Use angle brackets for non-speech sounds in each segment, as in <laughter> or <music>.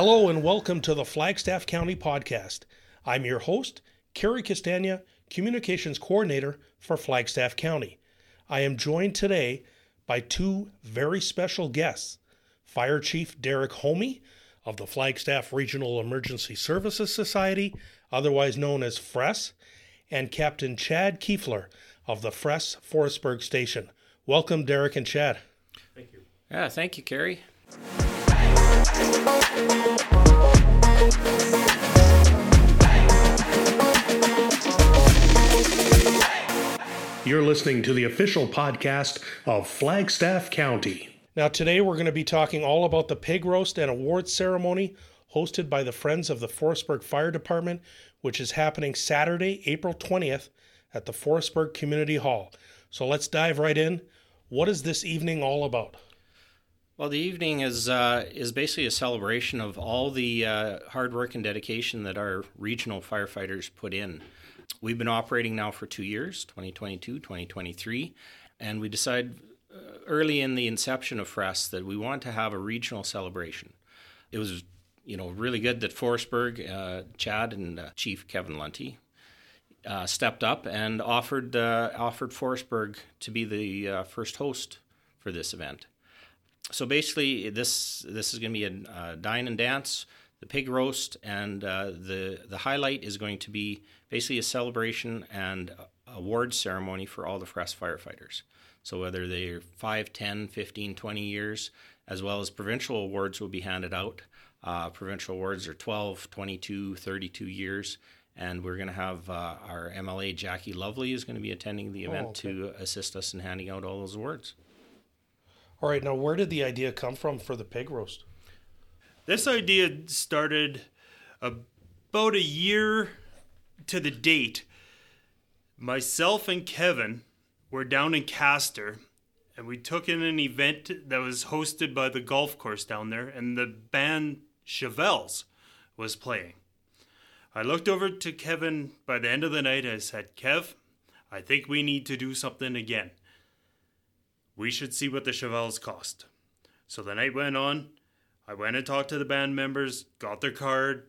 Hello and welcome to the Flagstaff County Podcast. I'm your host, Cary Castagna, Communications Coordinator for Flagstaff County. I am joined today by two very special guests Fire Chief Derek Homme of the Flagstaff Regional Emergency Services Society, otherwise known as FRESS, and Captain Chad Kuefler of the FRESS Forestburg Station. Welcome, Derek and Chad. Thank you. Yeah, thank you, Cary. You're listening to the official podcast of Flagstaff County. Now, today we're going to be talking all about the pig roast and awards ceremony hosted by the Friends of the Forestburg Fire Department, which is happening Saturday, April 20th at the Forestburg Community Hall. So let's dive right in. What is this evening all about? Well, the evening is uh, is basically a celebration of all the uh, hard work and dedication that our regional firefighters put in. We've been operating now for two years, 2022, 2023, and we decided uh, early in the inception of FRESS that we want to have a regional celebration. It was, you know, really good that Forestburg, uh, Chad, and uh, Chief Kevin Lunty uh, stepped up and offered uh, offered Forestburg to be the uh, first host for this event. So basically, this this is going to be a uh, dine and dance, the pig roast, and uh, the the highlight is going to be basically a celebration and award ceremony for all the FRESS firefighters. So whether they're 5, 10, 15, 20 years, as well as provincial awards will be handed out. Uh, provincial awards are 12, 22, 32 years and we're going to have uh, our MLA Jackie Lovely is going to be attending the event oh, okay. to assist us in handing out all those awards. All right, now where did the idea come from for the pig roast? This idea started about a year to the date. Myself and Kevin were down in Castor and we took in an event that was hosted by the golf course down there and the band Chevelles was playing. I looked over to Kevin by the end of the night and I said, Kev, I think we need to do something again. We should see what the Chevelles cost. So the night went on. I went and talked to the band members, got their card.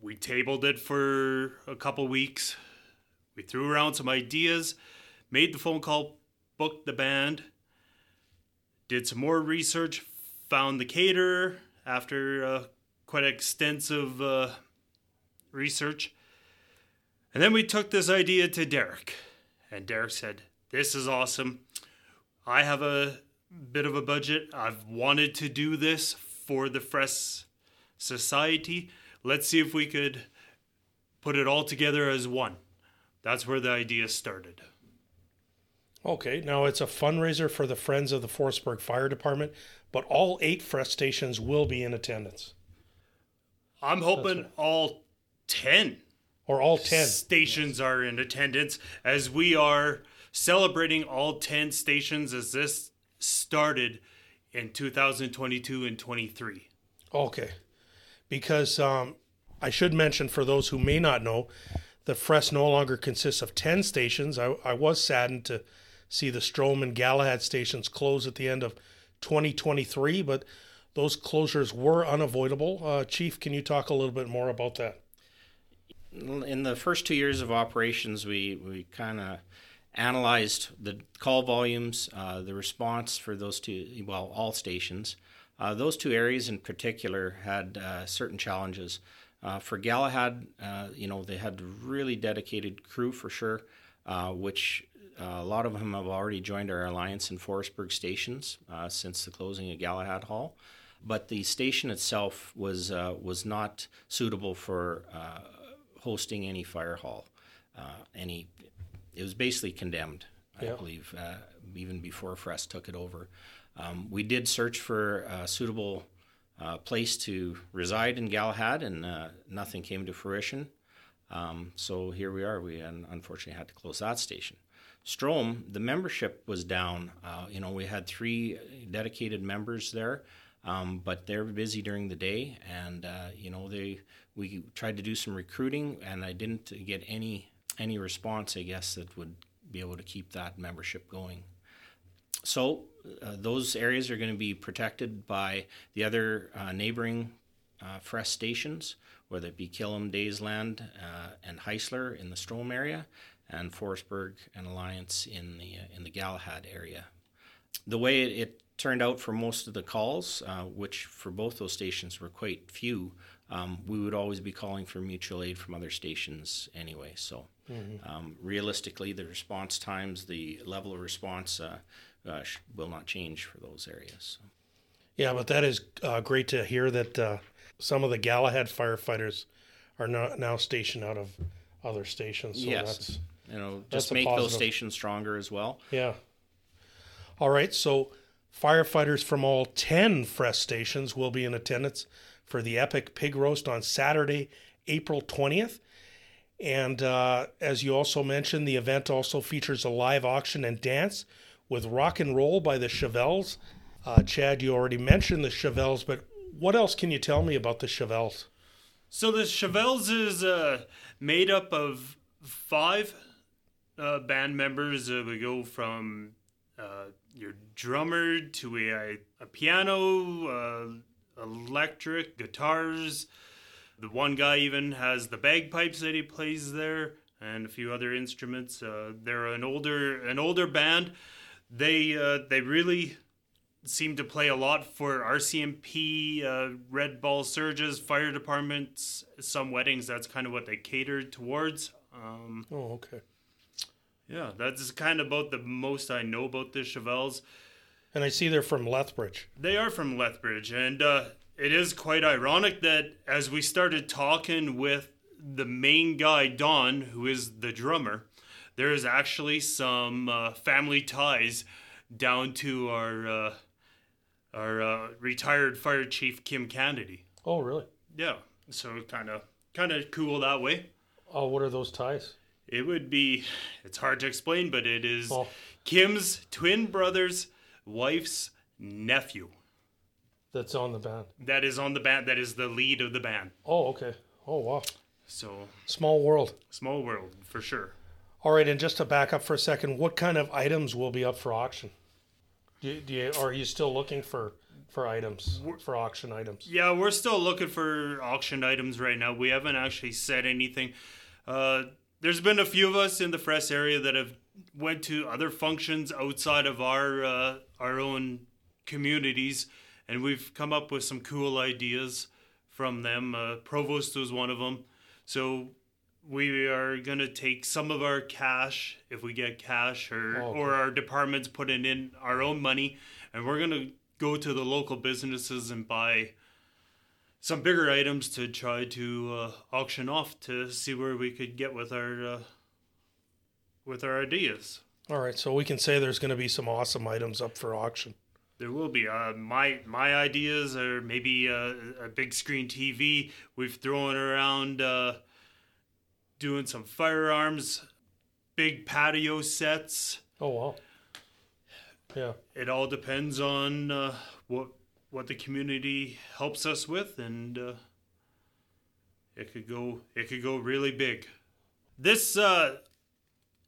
We tabled it for a couple weeks. We threw around some ideas, made the phone call, booked the band, did some more research, found the caterer after uh, quite extensive uh, research. And then we took this idea to Derek. And Derek said, This is awesome. I have a bit of a budget. I've wanted to do this for the FRESS Society. Let's see if we could put it all together as one. That's where the idea started. Okay, now it's a fundraiser for the Friends of the Forestburg Fire Department, but all eight FRESS stations will be in attendance. I'm hoping all 10 or all 10 stations are in attendance as we are celebrating all 10 stations as this started in 2022 and 23 okay. Because um, i should mention for those who may not know the Fress no longer consists of 10 stations. I, I was saddened to see the Strome and galahad stations close at the end of 2023 but those closures were unavoidable. Uh, chief can you talk a little bit more about that? In the first two years of operations, we, we kind of analyzed the call volumes, uh, the response for those two, well, all stations. Uh, those two areas in particular had uh, certain challenges. Uh, for Galahad, uh, you know, they had really dedicated crew for sure, uh, which a lot of them have already joined our alliance in Forestburg stations since the closing of Galahad Hall. But the station itself was was not suitable for hosting any fire hall. Uh, any, it was basically condemned, I yeah. believe, uh, even before Fress took it over. Um, we did search for a suitable uh, place to reside in Galahad, and uh, nothing came to fruition. Um, so here we are. We unfortunately had to close that station. Strome, the membership was down. Uh, you know, we had three dedicated members there, um, but they're busy during the day, and uh, you know they we tried to do some recruiting, and I didn't get any any response. I guess that would be able to keep that membership going. So uh, those areas are going to be protected by the other uh, neighboring uh, FRESS stations, whether it be Killam, Daysland, uh, and Heisler in the Strome area, and Forestburg and Alliance in the uh, in the Galahad area. The way it, it, turned out for most of the calls, uh, which for both those stations were quite few, um, we would always be calling for mutual aid from other stations anyway. So, mm-hmm. um, realistically, the response times, the level of response uh, uh, will not change for those areas. So. Yeah, but that is uh, great to hear that uh, some of the Galahad firefighters are not now stationed out of other stations. So yes. that's you know just make those stations stronger as well. Yeah. All right, so firefighters from all 10 FRESS stations will be in attendance for the Epic Pig Roast on Saturday, April 20th. And uh, as you also mentioned, the event also features a live auction and dance with rock and roll by the Chevelles uh, Chad, you already mentioned the Chevelles, but what else can you tell me about the Chevelles? So the Chevelles is uh, made up of five uh, band members. Uh, we go from uh, your drummer to a, a piano, electric, guitars. The one guy even has the bagpipes that he plays there, and a few other instruments. Uh, they're an older an older band. They they really seem to play a lot for RCMP, uh, Red Ball Surges, fire departments, some weddings. That's kind of what they catered towards. Um, oh, okay. Yeah, that's kind of about the most I know about the Chevelles. And I see they're from Lethbridge. They are from Lethbridge, and uh, it is quite ironic that as we started talking with the main guy, Don, who is the drummer, there is actually some uh, family ties down to our uh, our uh, retired fire chief Kim Kennedy. Oh, really? Yeah. So kind of kind of cool that way. Oh, what are those ties? It would be. It's hard to explain, but it is oh. Kim's twin brother's wife's nephew. That's on the band. That is on the band. That is the lead of the band. Oh, okay. Oh, wow. So small world. Small world for sure. All right, and just to back up for a second, what kind of items will be up for auction? Do you, do you, are you still looking for for items for auction items? Yeah, we're still looking for auction items right now. We haven't actually said anything. Uh, there's been a few of us in the FRESS area that have went to other functions outside of our uh, our own communities, and we've come up with some cool ideas from them. Uh, Provost was one of them. So we are going to take some of our cash if we get cash or oh, okay. or our departments putting in our own money and we're going to go to the local businesses and buy some bigger items to try to uh, auction off to see where we could get with our uh, with our ideas. All right, so we can say there's going to be some awesome items up for auction. There will be. Uh, my my ideas are maybe a, a, big screen TV. We've thrown around uh, doing some firearms, big patio sets. Oh wow! Yeah. It all depends on uh, what what the community helps us with, and uh, it could go it could go really big. This uh,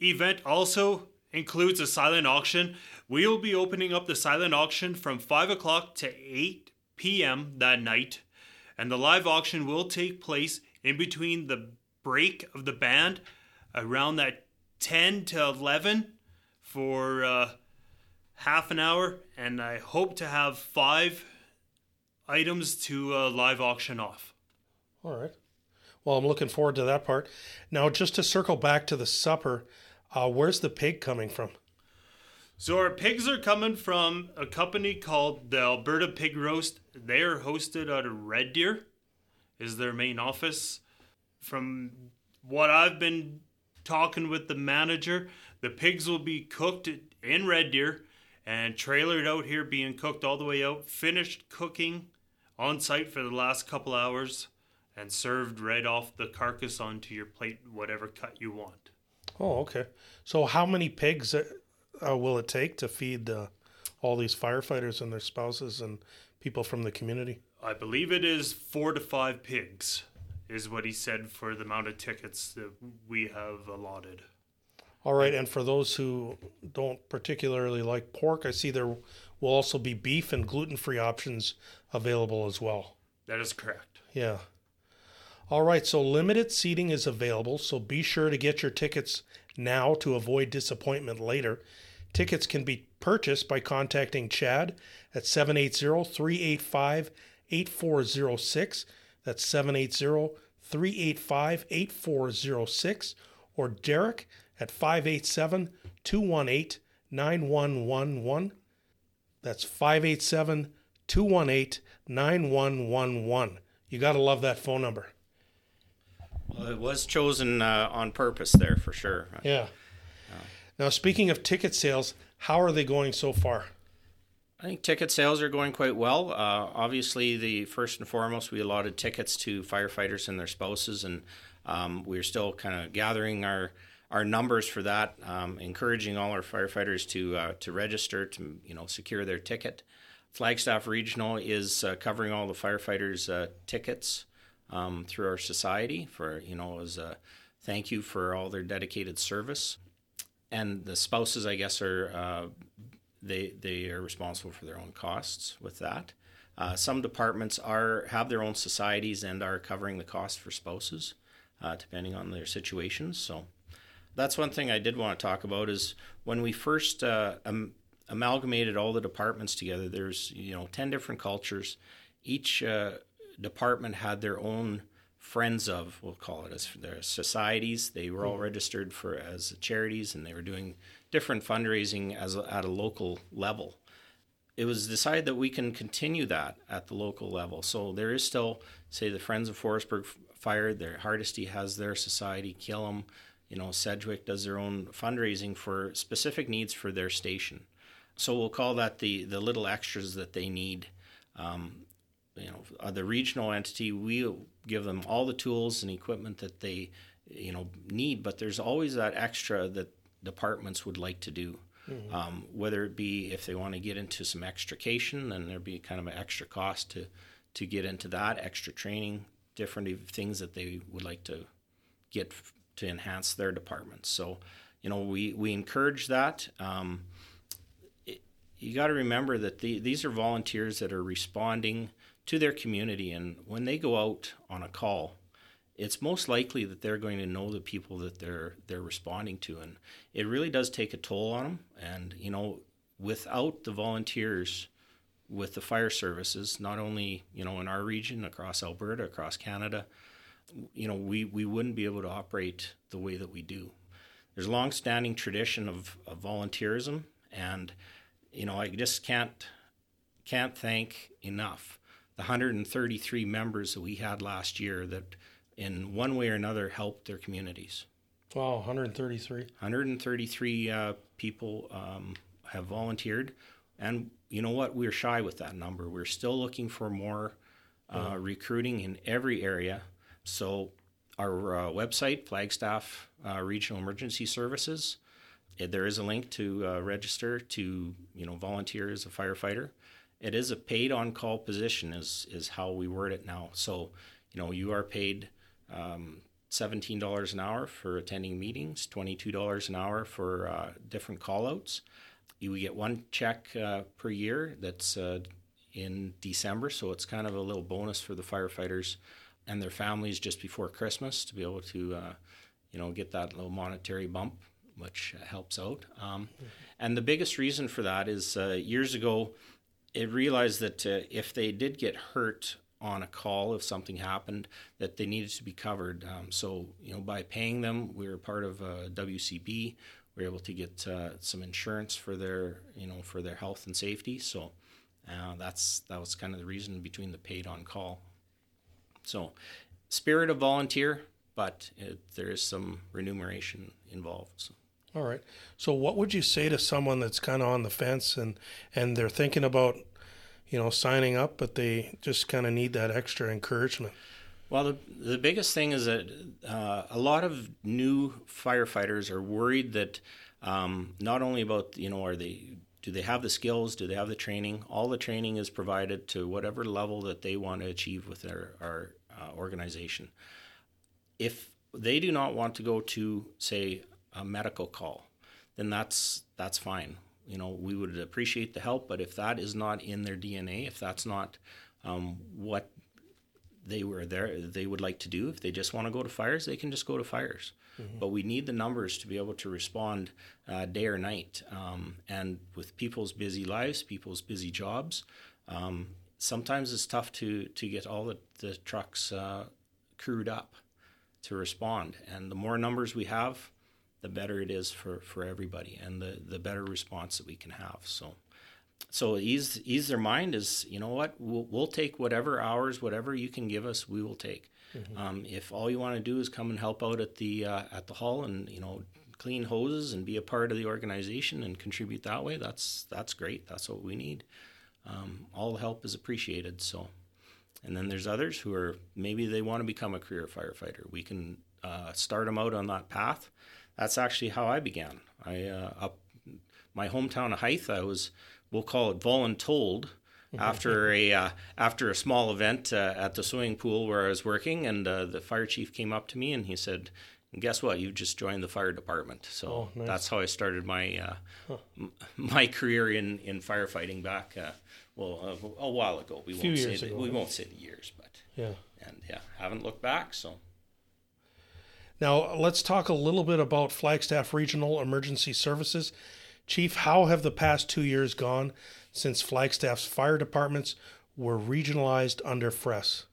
event also includes a silent auction. We will be opening up the silent auction from five o'clock to eight p.m. that night, and the live auction will take place in between the break of the band around that 10 to 11 for uh, half an hour, and I hope to have five items to uh, live auction off. All right. Well, I'm looking forward to that part. Now, just to circle back to the supper, uh, where's the pig coming from? So, our pigs are coming from a company called the Alberta Pig Roast. They are hosted out of Red Deer, is their main office from what I've been talking with the manager, the pigs will be cooked in Red Deer and trailered out here, being cooked all the way out, finished cooking on site for the last couple hours, and served right off the carcass onto your plate, whatever cut you want. Oh, okay. So, how many pigs uh, uh will it take to feed uh, all these firefighters and their spouses and people from the community? I believe it is four to five pigs is what he said for the amount of tickets that we have allotted. All right, and for those who don't particularly like pork, I see there will also be beef and gluten free options available as well. That is correct. Yeah. All right, so limited seating is available, so be sure to get your tickets now to avoid disappointment later. Tickets can be purchased by contacting Chad at 780 385 8406. That's 780 385 8406. Or Derek at 587 218 9111. That's 587 218 9111. You got to love that phone number. Well, it was chosen uh, on purpose there for sure. Yeah. Now, speaking of ticket sales, how are they going so far? I think ticket sales are going quite well. Uh, obviously, the first and foremost, we allotted tickets to firefighters and their spouses, and um, we're still kind of gathering our our numbers for that, um, encouraging all our firefighters to uh, to register to you know secure their ticket. Flagstaff Regional is uh, covering all the firefighters' uh, tickets um, through our society for you know as a thank you for all their dedicated service. And the spouses, I guess, are uh, they they are responsible for their own costs with that. Uh, some departments are have their own societies and are covering the cost for spouses, uh, depending on their situations. So that's one thing I did want to talk about is when we first uh, am- amalgamated all the departments together. There's you know ten different cultures. Each uh, department had their own friends of we'll call it as their societies. They were all registered for as charities, and they were doing different fundraising as a, at a local level. It was decided that we can continue that at the local level. So there is still, say, the Friends of Forestburg Fire. Their Hardisty has their society. Killam, you know, Sedgwick does their own fundraising for specific needs for their station. So we'll call that the the little extras that they need. Um, you know, the regional entity, we give them all the tools and equipment that they, you know, need. But there's always that extra that departments would like to do. Um, whether it be if they want to get into some extrication, then there'd be kind of an extra cost to to get into that, extra training, different things that they would like to get to enhance their departments. So, you know, we we encourage that. Um, it, you got to remember that the, these are volunteers that are responding to their community, and when they go out on a call, it's most likely that they're going to know the people that they're they're responding to, and it really does take a toll on them. And you know, without the volunteers with the fire services, not only you know in our region, across Alberta, across Canada, you know, we we wouldn't be able to operate the way that we do. There's a long-standing tradition of, of volunteerism, and you know, I just can't can't thank enough the 133 members that we had last year that in one way or another helped their communities. Wow, 133. 133 uh, people um, have volunteered, and you know what? We're shy with that number. We're still looking for more uh, recruiting in every area. So, our uh, website, Flagstaff uh, Regional Emergency Services, eh, there is a link to uh, register to you know volunteer as a firefighter. It is a paid on-call position, is is how we word it now. So, you know, you are paid um, seventeen dollars an hour for attending meetings, twenty-two dollars an hour for uh, different call-outs. You get one check uh, per year that's uh, in December, so it's kind of a little bonus for the firefighters and their families just before Christmas to be able to, uh, you know, get that little monetary bump, which helps out. Um, and the biggest reason for that is uh, years ago, it realized that uh, if they did get hurt on a call, if something happened, that they needed to be covered. Um, so, you know, by paying them, we were part of uh, WCB. We were able to get uh, some insurance for their, you know, for their health and safety. So, uh, that's that was kind of the reason between the paid on call. So, spirit of volunteer, but it, there is some remuneration involved. So. All right. So, what would you say to someone that's kind of on the fence and and they're thinking about, you know, signing up, but they just kind of need that extra encouragement? Well, the, the biggest thing is that uh, a lot of new firefighters are worried that um, not only about you know are they do they have the skills, do they have the training? All the training is provided to whatever level that they want to achieve with their our uh, organization. If they do not want to go to say a medical call, then that's that's fine. You know, we would appreciate the help, but if that is not in their DNA, if that's not um, what they were there they would like to do. If they just want to go to fires, they can just go to fires. Mm-hmm. But we need the numbers to be able to respond uh, day or night. Um, and with people's busy lives, people's busy jobs, um, sometimes it's tough to to get all the, the trucks uh, crewed up to respond. And the more numbers we have, the better it is for, for everybody and the, the better response that we can have. So so ease ease their mind is you know what we'll, we'll take whatever hours whatever you can give us we will take. Mm-hmm. um, if all you want to do is come and help out at the uh, at the hall and you know clean hoses and be a part of the organization and contribute that way that's that's great that's what we need. Um, all help is appreciated so. And then there's others who are maybe they want to become a career firefighter. We can uh, start them out on that path that's actually how i began i uh, up my hometown of Hythe, I was we'll call it voluntold <laughs> after a uh, after a small event uh, at the swimming pool where I was working, and uh, the fire chief came up to me and he said, "Guess what? You just joined the fire department." So oh, nice. that's how I started my uh, huh. m- my career in in firefighting back uh, well uh, a while ago. We won't say the, ago, we won't say the years, but yeah, and yeah, haven't looked back. So. Now, let's talk a little bit about Flagstaff Regional Emergency Services. Chief, how have the past two years gone since Flagstaff's fire departments were regionalized under FRESS?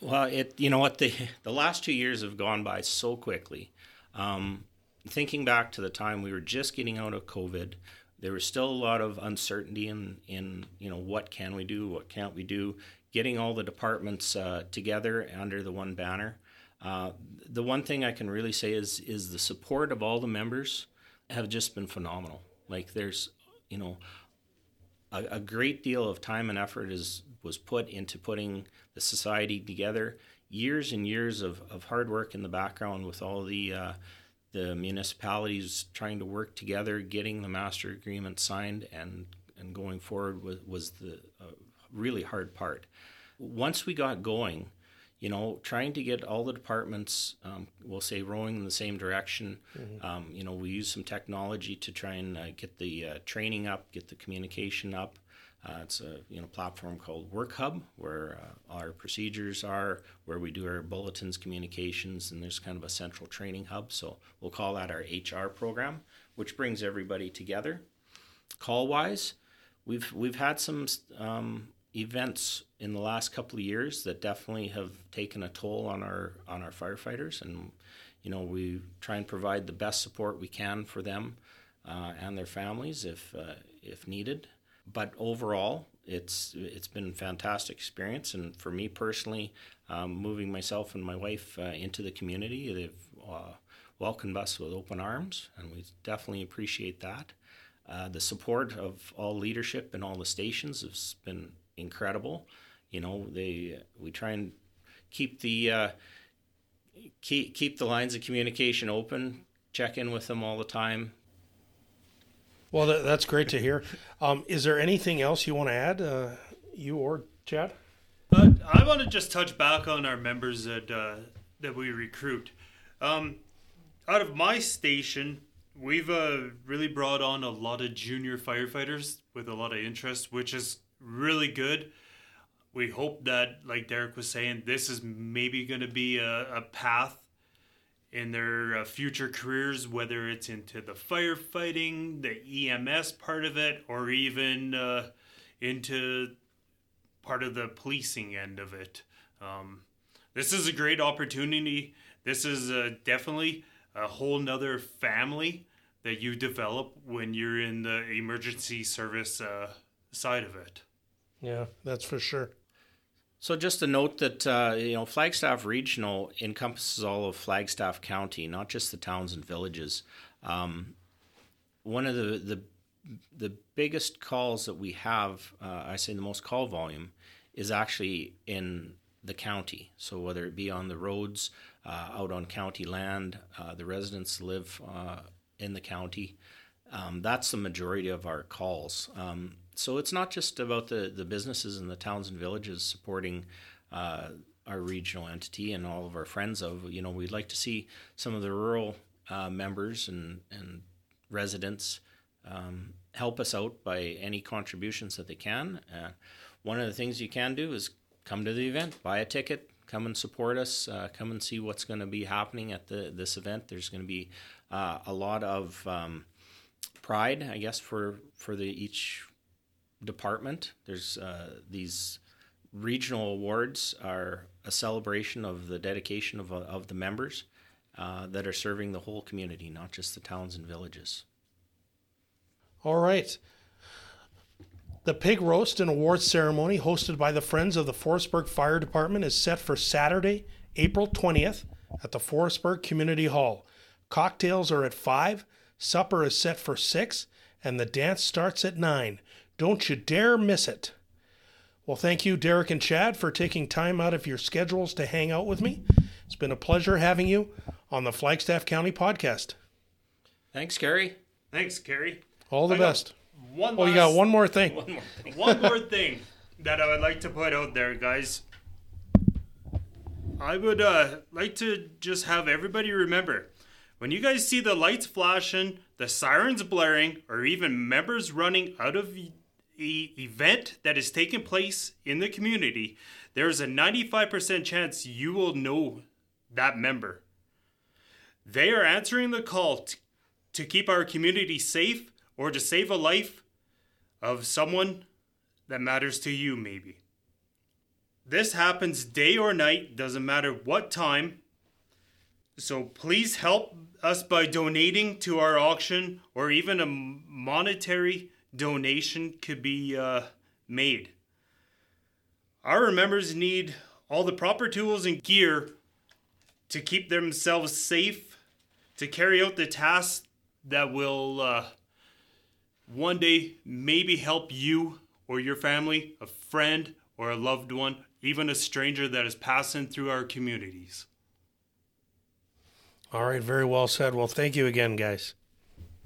Well, it you know what the <laughs> the last two years have gone by so quickly. Um, thinking back to the time we were just getting out of COVID, there was still a lot of uncertainty in in you know what can we do, what can't we do. Getting all the departments uh, together under the one banner. Uh, the one thing I can really say is is the support of all the members have just been phenomenal. Like there's, you know, a, a, great deal of time and effort is was put into putting the society together. Years and years of, of hard work in the background with all the uh, the municipalities trying to work together, getting the master agreement signed, and and going forward was was the uh, really hard part. Once we got going, you know, trying to get all the departments, um, we'll say, rowing in the same direction. Mm-hmm. Um, you know, we use some technology to try and uh, get the uh, training up, get the communication up. Uh, it's a you know platform called Work Hub, where uh, our procedures are, where we do our bulletins, communications, and there's kind of a central training hub. So we'll call that our HR program, which brings everybody together. Call wise, we've we've had some um, events in the last couple of years that definitely have taken a toll on our on our firefighters. And you know we try and provide the best support we can for them uh, and their families if uh, if needed. But overall it's it's been a fantastic experience. And for me personally um, moving myself and my wife uh, into the community they've uh, welcomed us with open arms and we definitely appreciate that. Uh, the support of all leadership and all the stations has been incredible. You know, they we try and keep the uh, keep keep the lines of communication open. Check in with them all the time. Well, that, that's great to hear. Um, is there anything else you want to add, uh, you or Chad? Uh, I want to just touch back on our members that uh, that we recruit. Um, out of my station, we've uh, really brought on a lot of junior firefighters with a lot of interest, which is really good. We hope that, like Derek was saying, this is maybe going to be a, a path in their uh, future careers, whether it's into the firefighting, the EMS part of it, or even uh, into part of the policing end of it. Um, this is a great opportunity. This is uh, definitely a whole nother family that you develop when you're in the emergency service uh, side of it. Yeah, that's for sure. So just a note that uh, you know Flagstaff Regional encompasses all of Flagstaff County, not just the towns and villages. Um, one of the, the the biggest calls that we have, uh, I say the most call volume, is actually in the county. So whether it be on the roads, uh, out on county land, uh, the residents live uh, in the county. Um, that's the majority of our calls. Um, so it's not just about the, the businesses and the towns and villages supporting uh, our regional entity and all of our friends of you know we'd like to see some of the rural uh, members and and residents um, help us out by any contributions that they can. Uh, one of the things you can do is come to the event, buy a ticket, come and support us, uh, come and see what's going to be happening at the this event. There's going to be uh, a lot of um, pride, I guess, for for the each department. There's uh, these regional awards are a celebration of the dedication of, of the members uh, that are serving the whole community, not just the towns and villages. All right. The pig roast and awards ceremony hosted by the Friends of the Forestburg Fire Department is set for Saturday, April 20th at the Forestburg Community Hall. Cocktails are at 5, supper is set for 6, and the dance starts at 9. Don't you dare miss it. Well, thank you, Derek and Chad, for taking time out of your schedules to hang out with me. It's been a pleasure having you on the Flagstaff County podcast. Thanks, Gary. Thanks, Cary. All the I got best. One Oh, you got one more thing. One more thing. One more thing that I would like to put out there, guys. I would uh, like to just have everybody remember when you guys see the lights flashing, the sirens blaring, or even members running out of event that is taking place in the community, there's a 95% chance you will know that member. They are answering the call t- to keep our community safe or to save a life of someone that matters to you, maybe. This happens day or night, doesn't matter what time. So please help us by donating to our auction, or even a monetary donation could be uh, made. Our members need all the proper tools and gear to keep themselves safe, to carry out the tasks that will. Uh, one day maybe help you or your family, a friend or a loved one, even a stranger that is passing through our communities. All right, very well said. Well, thank you again, guys.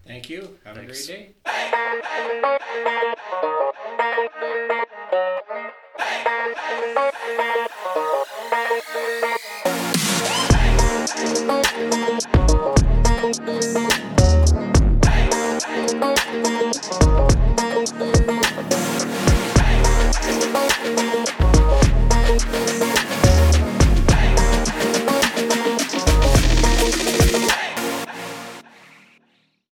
Thank you. Have Thanks. a great day.